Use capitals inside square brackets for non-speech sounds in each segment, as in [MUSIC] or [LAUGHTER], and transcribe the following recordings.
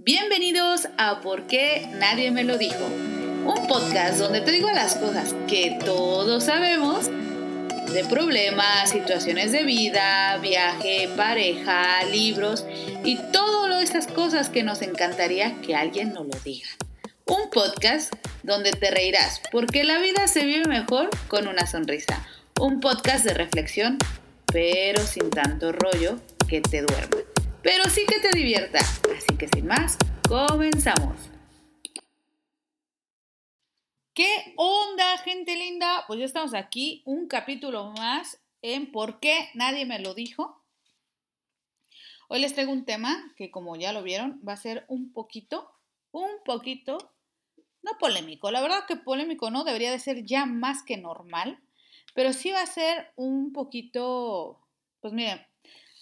Bienvenidos a ¿Por qué nadie me lo dijo? Un podcast donde te digo las cosas que todos sabemos de problemas, situaciones de vida, viaje, pareja, libros y todas estas cosas que nos encantaría que alguien nos lo diga. Un podcast donde te reirás porque la vida se vive mejor con una sonrisa. Un podcast de reflexión, pero sin tanto rollo que te duerma. Pero sí que te divierta. Así que sin más, comenzamos. ¿Qué onda, gente linda? Pues ya estamos aquí, un capítulo más en ¿Por qué nadie me lo dijo? Hoy les traigo un tema que como ya lo vieron va a ser un poquito, un poquito no polémico, la verdad que polémico no, debería de ser ya más que normal, pero sí va a ser un poquito, pues miren,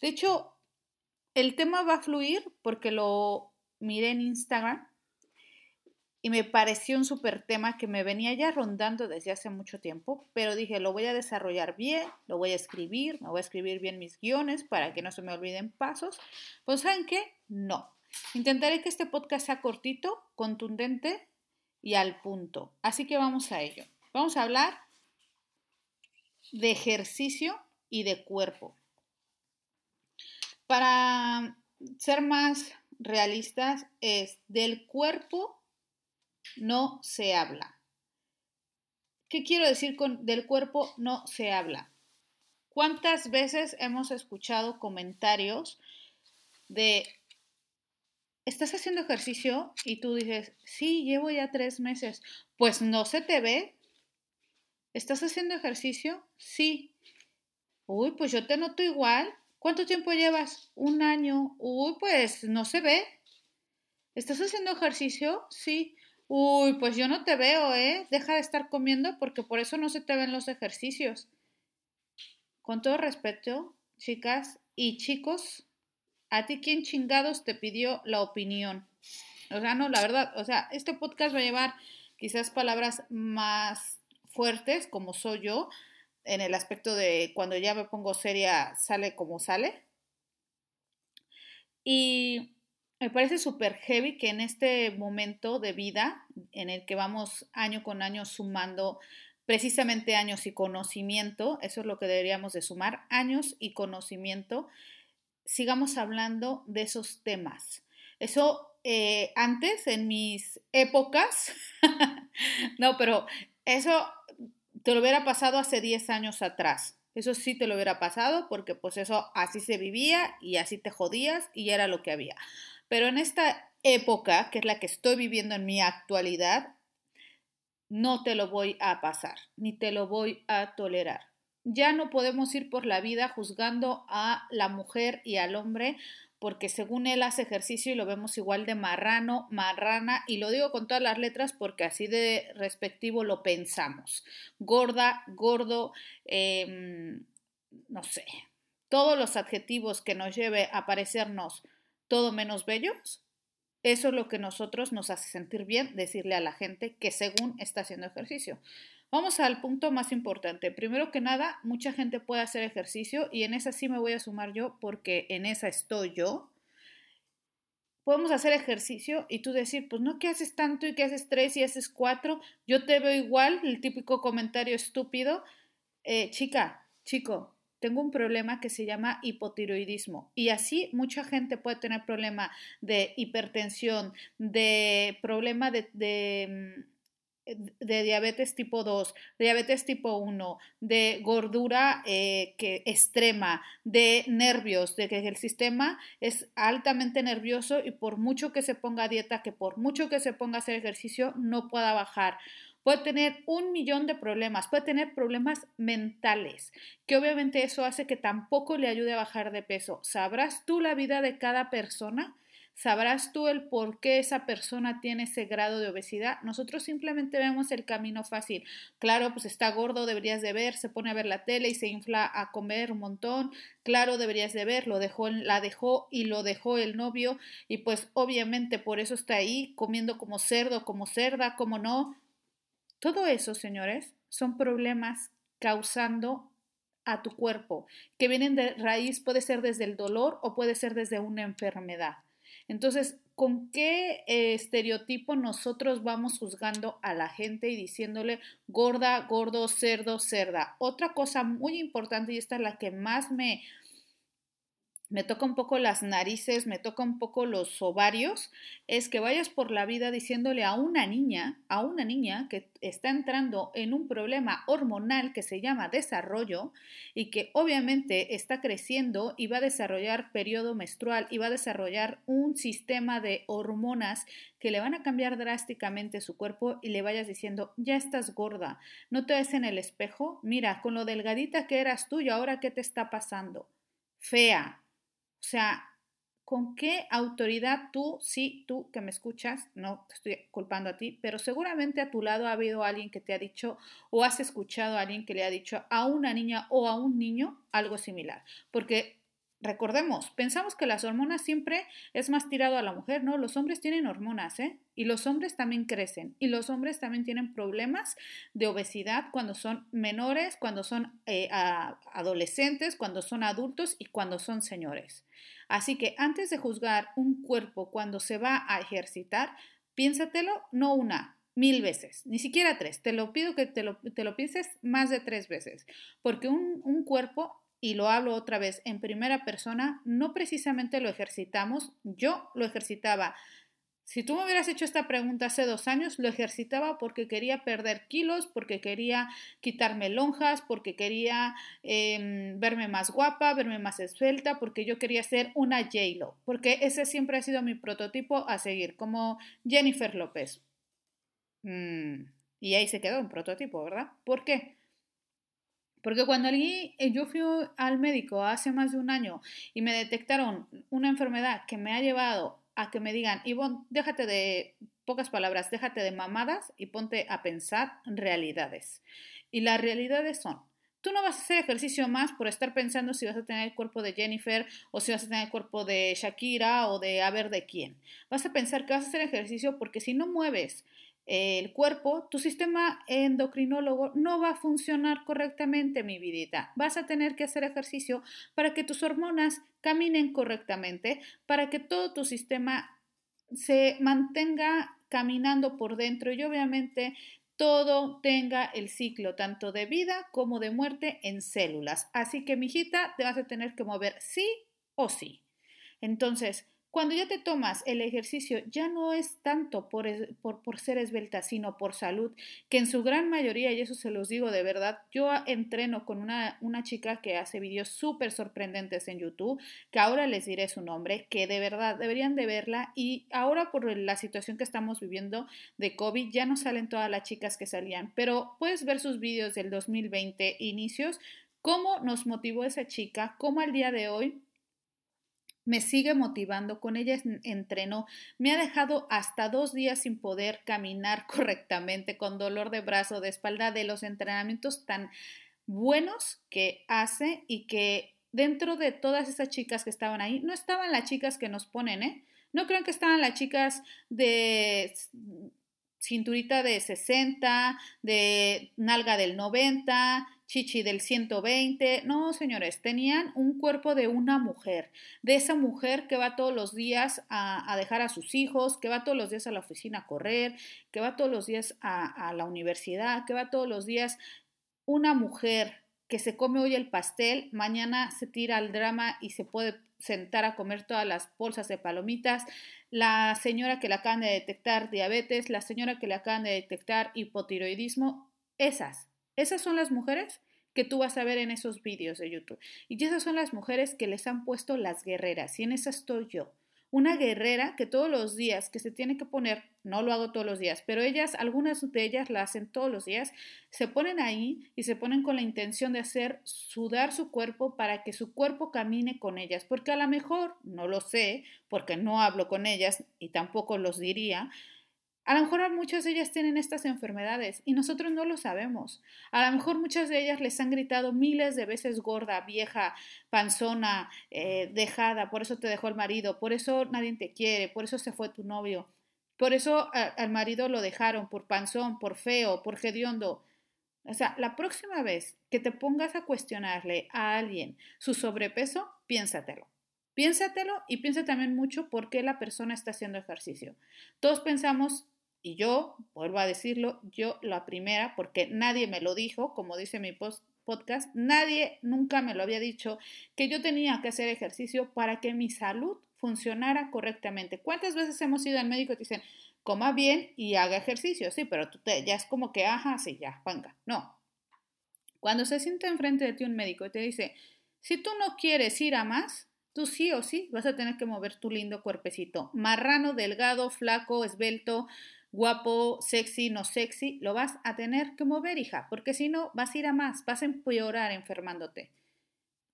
de hecho, el tema va a fluir porque lo miré en Instagram y me pareció un súper tema que me venía ya rondando desde hace mucho tiempo, pero dije, lo voy a desarrollar bien, lo voy a escribir, me voy a escribir bien mis guiones para que no se me olviden pasos. Pues ¿saben qué? No. Intentaré que este podcast sea cortito, contundente y al punto. Así que vamos a ello. Vamos a hablar de ejercicio y de cuerpo. Para ser más realistas, es del cuerpo no se habla. ¿Qué quiero decir con del cuerpo no se habla? ¿Cuántas veces hemos escuchado comentarios de ¿estás haciendo ejercicio? Y tú dices, sí, llevo ya tres meses. Pues no se te ve. ¿Estás haciendo ejercicio? Sí. Uy, pues yo te noto igual. ¿Cuánto tiempo llevas? Un año. Uy, pues no se ve. ¿Estás haciendo ejercicio? Sí. Uy, pues yo no te veo, ¿eh? Deja de estar comiendo porque por eso no se te ven los ejercicios. Con todo respeto, chicas y chicos, ¿A ti quién chingados te pidió la opinión? O sea, no, la verdad, o sea, este podcast va a llevar quizás palabras más fuertes, como soy yo, en el aspecto de cuando ya me pongo seria, sale como sale. Y me parece súper heavy que en este momento de vida, en el que vamos año con año sumando precisamente años y conocimiento, eso es lo que deberíamos de sumar, años y conocimiento, sigamos hablando de esos temas. Eso eh, antes, en mis épocas, [LAUGHS] no, pero eso te lo hubiera pasado hace 10 años atrás. Eso sí te lo hubiera pasado porque pues eso así se vivía y así te jodías y era lo que había. Pero en esta época, que es la que estoy viviendo en mi actualidad, no te lo voy a pasar, ni te lo voy a tolerar. Ya no podemos ir por la vida juzgando a la mujer y al hombre porque según él hace ejercicio y lo vemos igual de marrano, marrana, y lo digo con todas las letras porque así de respectivo lo pensamos. Gorda, gordo, em, no sé, todos los adjetivos que nos lleve a parecernos todo menos bellos, eso es lo que nosotros nos hace sentir bien decirle a la gente que según está haciendo ejercicio. Vamos al punto más importante. Primero que nada, mucha gente puede hacer ejercicio y en esa sí me voy a sumar yo porque en esa estoy yo. Podemos hacer ejercicio y tú decir, pues no que haces tanto y que haces tres y haces cuatro, yo te veo igual, el típico comentario estúpido. Eh, chica, chico, tengo un problema que se llama hipotiroidismo y así mucha gente puede tener problema de hipertensión, de problema de mm, de diabetes tipo 2, diabetes tipo 1, de gordura eh, que extrema, de nervios, de que el sistema es altamente nervioso y por mucho que se ponga dieta, que por mucho que se ponga a hacer ejercicio, no pueda bajar. Puede tener un millón de problemas, puede tener problemas mentales, que obviamente eso hace que tampoco le ayude a bajar de peso. ¿Sabrás tú la vida de cada persona? ¿Sabrás tú el por qué esa persona tiene ese grado de obesidad? Nosotros simplemente vemos el camino fácil. Claro, pues está gordo, deberías de ver, se pone a ver la tele y se infla a comer un montón. Claro, deberías de ver, lo la dejó y lo dejó el novio y pues obviamente por eso está ahí comiendo como cerdo, como cerda, como no. Todo eso, señores, son problemas causando a tu cuerpo, que vienen de raíz, puede ser desde el dolor o puede ser desde una enfermedad. Entonces, con qué eh, estereotipo nosotros vamos juzgando a la gente y diciéndole gorda, gordo, cerdo, cerda. Otra cosa muy importante y esta es la que más me, me toca un poco las narices, me toca un poco los ovarios, es que vayas por la vida diciéndole a una niña, a una niña que está entrando en un problema hormonal que se llama desarrollo y que obviamente está creciendo y va a desarrollar periodo menstrual y va a desarrollar un sistema de hormonas que le van a cambiar drásticamente su cuerpo y le vayas diciendo, ya estás gorda, no te ves en el espejo, mira, con lo delgadita que eras tú y ahora qué te está pasando. Fea, sea, ¿con qué autoridad tú, sí, tú que me escuchas, no te estoy culpando a ti, pero seguramente a tu lado ha habido alguien que te ha dicho o has escuchado a alguien que le ha dicho a una niña o a un niño algo similar? Porque Recordemos, pensamos que las hormonas siempre es más tirado a la mujer, ¿no? Los hombres tienen hormonas, ¿eh? Y los hombres también crecen. Y los hombres también tienen problemas de obesidad cuando son menores, cuando son eh, adolescentes, cuando son adultos y cuando son señores. Así que antes de juzgar un cuerpo cuando se va a ejercitar, piénsatelo no una, mil veces, ni siquiera tres. Te lo pido que te lo, pienses más de tres veces, porque un cuerpo y lo hablo otra vez en primera persona, no precisamente lo ejercitamos, yo lo ejercitaba. Si tú me hubieras hecho esta pregunta hace dos años, lo ejercitaba porque quería perder kilos, porque quería quitarme lonjas, porque quería em, verme más guapa, verme más esbelta, porque yo quería ser una J-Lo, porque ese siempre ha sido mi prototipo a seguir, como Jennifer López. Mm, y ahí se quedó un prototipo, ¿verdad? ¿Por qué? Porque cuando eh, yo fui al médico hace más de un año y me detectaron una enfermedad que me ha llevado a que me digan, Ivonne, déjate de, pocas palabras, déjate de mamadas y ponte a pensar realidades. Y las realidades son, tú no vas a hacer ejercicio más por estar pensando si vas a tener el cuerpo de Jennifer o si vas a tener el cuerpo de Shakira o de a ver de quién. Vas a pensar que vas a hacer ejercicio porque si no mueves el cuerpo, tu sistema endocrinólogo no va a funcionar correctamente, mi vidita. Vas a tener que hacer ejercicio para que tus hormonas caminen correctamente, para que todo tu sistema se mantenga caminando por dentro y obviamente todo tenga el ciclo tanto de vida como de muerte en células. Así que, mijita, te vas a tener que mover sí o sí. Entonces, cuando ya te tomas el ejercicio, ya no es tanto por, por, ser esbelta, sino por salud, que en su gran mayoría, y eso se los digo de verdad, yo entreno con una, una chica que hace videos súper sorprendentes en YouTube, que ahora les diré su nombre, que de verdad deberían de verla y ahora por la situación que estamos viviendo de COVID ya no salen todas las chicas que salían, pero puedes ver sus videos del 2020 inicios, cómo nos motivó esa chica, cómo al día de hoy me sigue motivando, con ella entreno, me ha dejado hasta dos días sin poder caminar [LAUGHS] correctamente, con dolor de brazo, de espalda, de los entrenamientos tan buenos que hace y que dentro de todas esas chicas que estaban ahí, no estaban las chicas que nos ponen, ¿eh? No crean que estaban las chicas de cinturita de 60, de nalga del 90, chichi del 120. No, señores, tenían un cuerpo de una mujer, de esa mujer que va todos los días a, dejar a sus hijos, que va todos los días a la oficina a correr, que va todos los días a, a la universidad, que va todos los días. Una mujer que se come hoy el pastel, mañana se tira al drama y se puede sentar a comer todas las bolsas de palomitas, la señora que le acaban de detectar diabetes, la señora que le acaban de detectar hipotiroidismo, esas, esas son las mujeres que tú vas a ver en esos vídeos de YouTube. Y esas son las mujeres que les han puesto las guerreras. Y en esa estoy yo. Una guerrera que todos los días, que se tiene que poner, no lo hago todos los días, pero ellas, algunas de ellas la hacen todos los días, se ponen ahí y se ponen con la intención de hacer sudar su cuerpo para que su cuerpo camine con ellas. Porque a lo mejor, no lo sé, porque no hablo con ellas y tampoco los diría, a lo mejor muchas de ellas tienen estas enfermedades y nosotros no lo sabemos. A lo mejor muchas de ellas les han gritado miles de veces gorda, vieja, panzona, eh, dejada, por eso te dejó el marido, por eso nadie te quiere, por eso se fue tu novio, por eso al marido lo dejaron, por panzón, por feo, por hediondo. O sea, la próxima vez que te pongas a cuestionarle a alguien su sobrepeso, piénsatelo. Piénsatelo y piensa también mucho por qué la persona está haciendo ejercicio. Todos pensamos, y yo, vuelvo a decirlo, yo la primera, porque nadie me lo dijo, como dice mi podcast, nadie nunca me lo había dicho, que yo tenía que hacer ejercicio para que mi salud funcionara correctamente. ¿Cuántas veces hemos ido al médico y te dicen, coma bien y haga ejercicio? Sí, pero tú te, ya es como que, ajá, sí, ya, Juanca. No. Cuando se sienta enfrente de ti un médico y te dice, si tú no quieres ir a más, tú sí o sí vas a tener que mover tu lindo cuerpecito. Marrano, delgado, flaco, esbelto, guapo, sexy, no sexy, lo vas a tener que mover, hija, porque si no vas a ir a más, vas a empeorar enfermándote.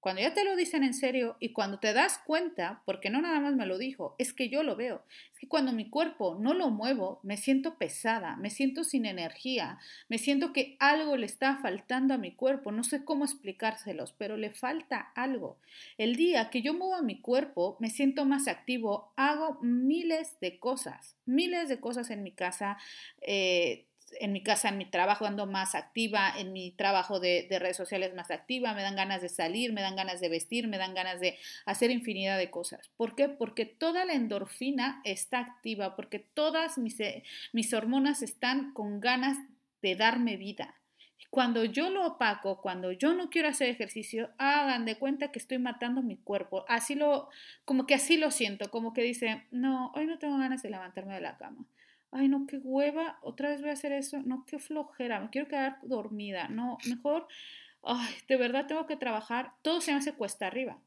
Cuando ya te lo dicen en serio y cuando te das cuenta, porque no nada más me lo dijo, es que yo lo veo, es que cuando mi cuerpo no lo muevo, me siento pesada, me siento sin energía, me siento que algo le está faltando a mi cuerpo, no sé cómo explicárselos, pero le falta algo. El día que yo muevo mi cuerpo, me siento más activo, hago miles de cosas, miles de cosas en mi casa. Eh, en mi casa, en mi trabajo ando más activa, en mi trabajo de, redes sociales más activa, me dan ganas de salir, me dan ganas de vestir, me dan ganas de hacer infinidad de cosas. ¿Por qué? Porque toda la endorfina está activa, porque todas mis, eh, mis hormonas están con ganas de darme vida. Cuando yo lo opaco, cuando yo no quiero hacer ejercicio, hagan de cuenta que estoy matando mi cuerpo. Así lo, como que así lo siento, como que dice, no, hoy no tengo ganas de levantarme de la cama ay, no, qué hueva, otra vez voy a hacer eso, no, qué flojera, me quiero quedar dormida, no, mejor, ay, de verdad tengo que trabajar, todo se me hace cuesta arriba.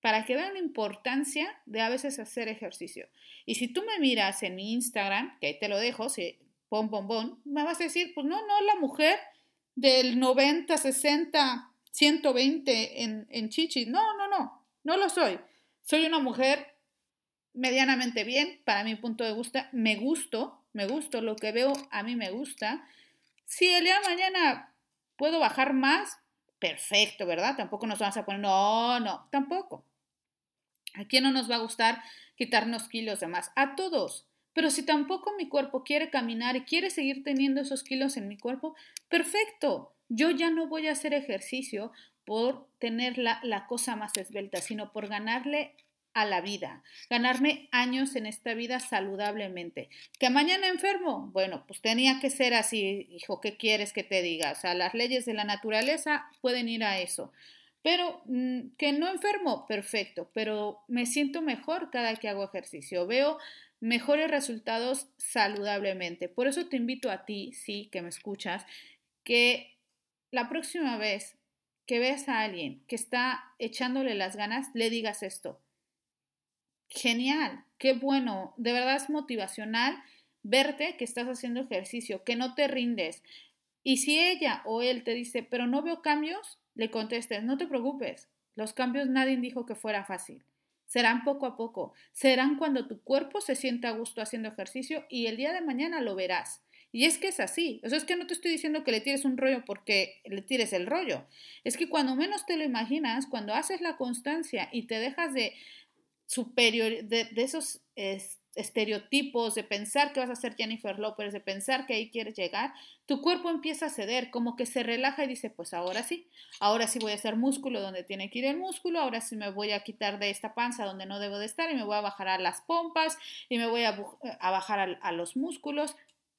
Para que vean la importancia de a veces hacer ejercicio. Y si tú me miras en mi Instagram, que ahí te lo dejo, si pom, pom, pom, me vas a decir, pues no, no, la mujer del 90, 60, 120 en, en chichis. No, no, no, no lo soy. Soy una mujer medianamente bien, para mi punto de vista, me gusto, me gusto, lo que veo a mí me gusta. Si el día de mañana puedo bajar más, perfecto, ¿verdad? Tampoco nos vamos a poner, no, no, tampoco. ¿A quién no nos va a gustar quitarnos kilos de más? A todos. Pero si tampoco mi cuerpo quiere caminar y quiere seguir teniendo esos kilos en mi cuerpo, perfecto. Yo ya no voy a hacer ejercicio por tener la, la cosa más esbelta, sino por ganarle a la vida, ganarme años en esta vida saludablemente. ¿Que mañana enfermo? Bueno, pues tenía que ser así, hijo, ¿qué quieres que te diga? O sea, las leyes de la naturaleza pueden ir a eso. Pero mm, que no enfermo, perfecto, pero me siento mejor cada que hago ejercicio, veo mejores resultados saludablemente. Por eso te invito a ti, sí, que me escuchas, que la próxima vez que veas a alguien que está echándole las ganas, le digas esto genial, qué bueno, de verdad es motivacional verte que estás haciendo ejercicio, que no te rindes. Y si ella o él te dice, pero no veo cambios, le contestes, no te preocupes, los cambios nadie dijo que fuera fácil. Serán poco a poco, serán cuando tu cuerpo se sienta a gusto haciendo ejercicio y el día de mañana lo verás. Y es que es así. Eso es que no te estoy diciendo que le tires un rollo porque le tires el rollo. Es que cuando menos te lo imaginas, cuando haces la constancia y te dejas de, superior, de, esos estereotipos, de pensar que vas a ser Jennifer López, de pensar que ahí quieres llegar, tu cuerpo empieza a ceder, como que se relaja y dice, pues ahora sí, ahora sí voy a hacer músculo donde tiene que ir el músculo, ahora sí me voy a quitar de esta panza donde no debo de estar y me voy a bajar a las pompas y me voy a, bajar a los músculos,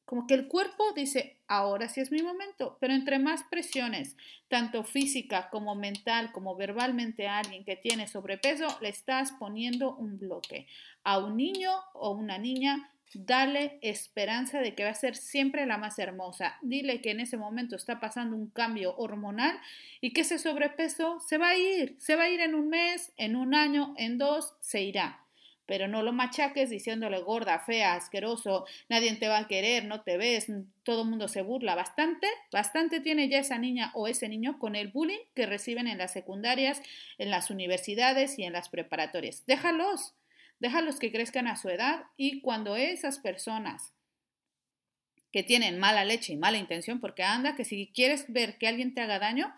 como que el cuerpo dice, ahora sí es mi momento, pero entre más presiones, tanto física como mental, como verbalmente a alguien que tiene sobrepeso, le estás poniendo un bloque. A un niño o una niña, dale esperanza de que va a ser siempre la más hermosa. Dile que en ese momento está pasando un cambio hormonal y que ese sobrepeso se va a ir, se va a ir en un mes, en un año, en dos, se irá pero no lo machaques diciéndole gorda, fea, asqueroso, nadie te va a querer, no te ves, todo el mundo se burla. Bastante, bastante tiene ya esa niña o ese niño con el bullying que reciben en las secundarias, en las universidades y en las preparatorias. Déjalos, déjalos que crezcan a su edad y cuando esas personas que tienen mala leche y mala intención, porque anda que si quieres ver que alguien te haga daño,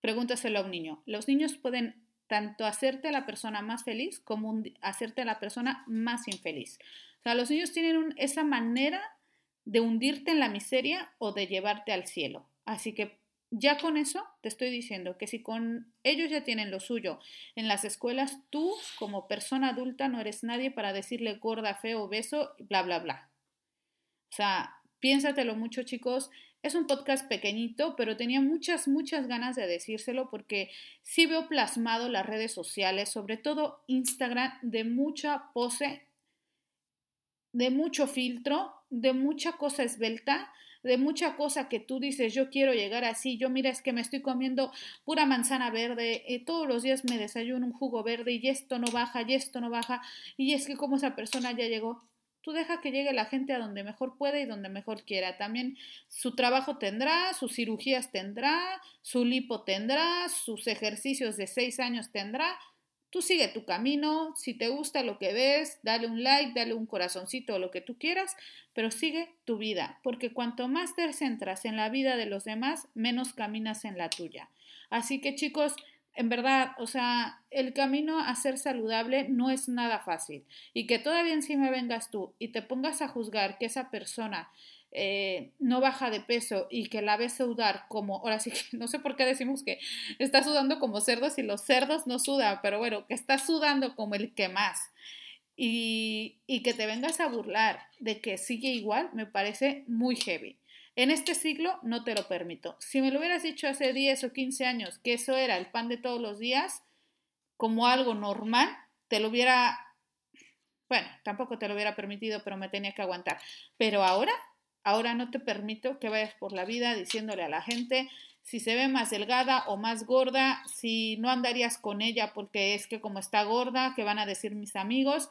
pregúntaselo a un niño. Los niños pueden tanto hacerte la persona más feliz como hacerte a la persona más infeliz. O sea, los niños tienen esa manera de hundirte en la miseria o de llevarte al cielo. Así que ya con eso te estoy diciendo que si con ellos ya tienen lo suyo en las escuelas, tú como persona adulta no eres nadie para decirle gorda, feo, beso, bla, bla, bla. O sea, piénsatelo mucho chicos. Es un podcast pequeñito, pero tenía muchas, muchas ganas de decírselo porque sí veo plasmado las redes sociales, sobre todo Instagram, de mucha pose, de mucho filtro, de mucha cosa esbelta de mucha cosa que tú dices, yo quiero llegar así, yo mira, es que me estoy comiendo pura manzana verde, eh, todos los días me desayuno un jugo verde y esto no baja, y esto no baja, y es que como esa persona ya llegó, tú deja que llegue la gente a donde mejor puede y donde mejor quiera. También su trabajo tendrá, sus cirugías tendrá, su lipo tendrá, sus ejercicios de seis años tendrá, Tú sigue tu camino, si te gusta lo que ves, dale un like, dale un corazoncito o lo que tú quieras, pero sigue tu vida, porque cuanto más te centras en la vida de los demás, menos caminas en la tuya. Así que chicos, en verdad, o sea, el camino a ser saludable no es nada fácil. Y que todavía encima vengas tú y te pongas a juzgar que esa persona eh, no baja de peso y que la ves sudar como, ahora sí que [LAUGHS] no sé por qué decimos que está sudando como cerdos y los cerdos no sudan, pero bueno, que está sudando como el que más. Y, y que te vengas a burlar de que sigue igual, me parece muy heavy. En este siglo no te lo permito. Si me lo hubieras dicho hace 10 o 15 años que eso era el pan de todos los días, como algo normal, te lo hubiera, bueno, tampoco te lo hubiera permitido, pero me tenía que aguantar. Pero ahora Ahora no te permito que vayas por la vida diciéndole a la gente si se ve más delgada o más gorda, si no andarías con ella porque es que como está gorda, ¿qué van a decir mis amigos?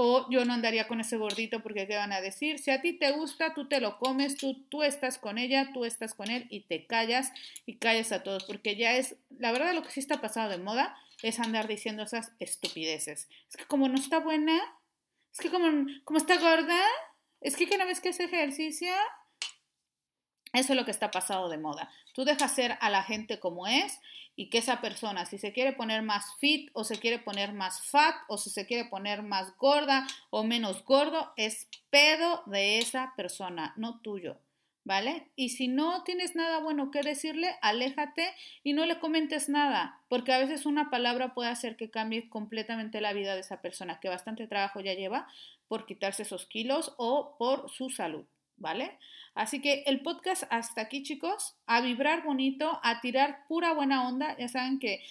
O yo no andaría con ese gordito porque ¿qué van a decir? Si a ti te gusta, tú te lo comes, tú, tú estás con ella, tú estás con él y te callas y callas a todos porque ya es, la verdad lo que sí está pasado de moda es andar diciendo esas estupideces. Es que como no está buena, es que como, como está gorda, es que una vez que hace ejercicio, eso es lo que está pasado de moda. Tú dejas ser a la gente como es y que esa persona, si se quiere poner más fit o se quiere poner más fat o si se quiere poner más gorda o menos gordo, es pedo de esa persona, no tuyo. ¿Vale? Y si no tienes nada bueno que decirle, aléjate y no le comentes nada, porque a veces una palabra puede hacer que cambie completamente la vida de esa persona, que bastante trabajo ya lleva, por quitarse esos kilos o por su salud, ¿vale? Así que el podcast hasta aquí, chicos, a vibrar bonito, a tirar pura buena onda. Ya saben que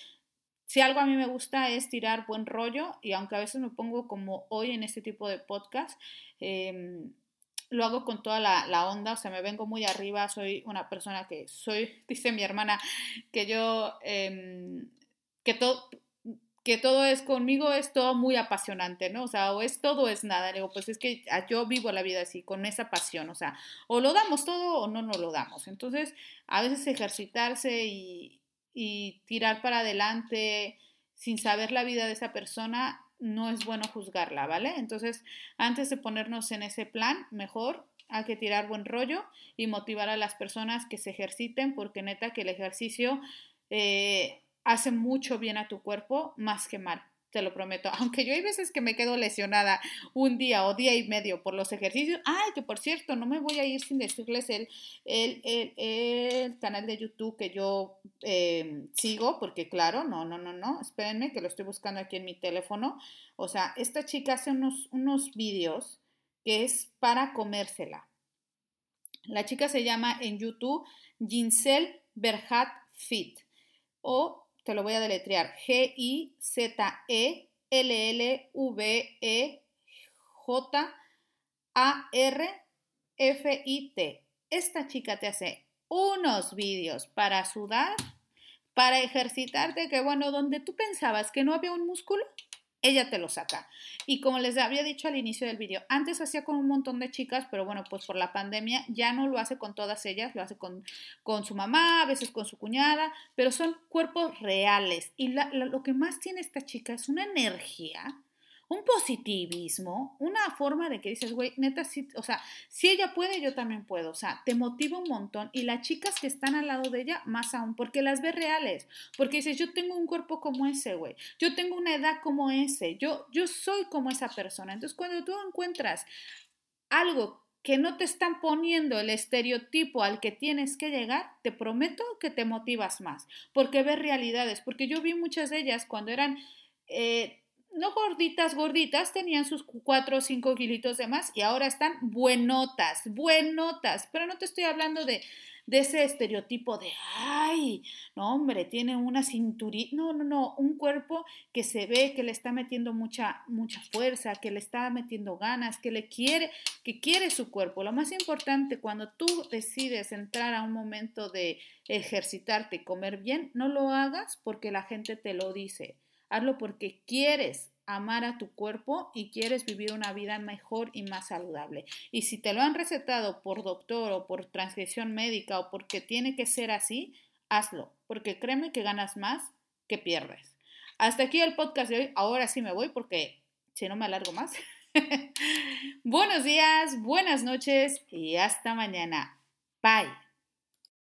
si algo a mí me gusta es tirar buen rollo y aunque a veces me pongo como hoy en este tipo de podcast, em, lo hago con toda la, onda, o sea, me vengo muy arriba, soy una persona que soy, [LAUGHS] dice mi hermana, que yo, em, que todo, que todo es conmigo, es todo muy apasionante, ¿no? O sea, o es todo es nada. digo, pues es que yo vivo la vida así, con esa pasión, o sea, o lo damos todo o no nos lo damos. Entonces, a veces ejercitarse y, y tirar para adelante sin saber la vida de esa persona, no es bueno juzgarla, ¿vale? Entonces, antes de ponernos en ese plan, mejor hay que tirar buen rollo y motivar a las personas que se ejerciten, porque neta que el ejercicio... Eh, hace mucho bien a tu cuerpo más que mal, te lo prometo. [LAUGHS] Aunque yo hay veces que me quedo lesionada un día o día y medio por los ejercicios. Ay, que por cierto, no me voy a ir sin decirles el, el, el, canal de YouTube que yo em, sigo, porque claro, no, no, no, no, espérenme que lo estoy buscando aquí en mi teléfono. O sea, esta chica hace unos, unos vídeos que es para comérsela. La chica se llama en YouTube Ginsel Berhat Fit o te lo voy a deletrear, G-I-Z-E-L-L-V-E-J-A-R-F-I-T. Esta chica te hace unos vídeos para sudar, para ejercitarte, que bueno, donde tú pensabas que no había un músculo, ella te lo saca. Y como les había dicho al inicio del vídeo, antes hacía con un montón de chicas, pero bueno, pues por la pandemia ya no lo hace con todas ellas, lo hace con, con su mamá, a veces con su cuñada, pero son cuerpos reales. Y lo que más tiene esta chica es una energía un positivismo, una forma de que dices, güey, neta, o sea, si ella puede, yo también puedo, o sea, te motiva un montón y las chicas que están al lado de ella, más aún, porque las ves reales, porque dices, yo tengo un cuerpo como ese, güey, yo tengo una edad como ese, yo, yo soy como esa persona. Entonces, cuando tú encuentras algo que no te están poniendo el estereotipo al que tienes que llegar, te prometo que te motivas más, porque ves realidades, porque yo vi muchas de ellas cuando eran... Eh, no gorditas, gorditas, tenían sus 4 o 5 kilitos de más y ahora están buenotas, buenotas. Pero no te estoy hablando de, de ese estereotipo de, ay, no hombre, tiene una cinturita. No, no, no, un cuerpo que se ve que le está metiendo mucha, mucha fuerza, que le está metiendo ganas, que le quiere, que quiere su cuerpo. Lo más importante cuando tú decides entrar a un momento de ejercitarte y comer bien, no lo hagas porque la gente te lo dice Hazlo porque quieres amar a tu cuerpo y quieres vivir una vida mejor y más saludable. Y si te lo han recetado por doctor o por transgresión médica o porque tiene que ser así, hazlo, porque créeme que ganas más que pierdes. Hasta aquí el podcast de hoy. Ahora sí me voy porque si no me alargo más. [LAUGHS] Buenos días, buenas noches y hasta mañana. Bye.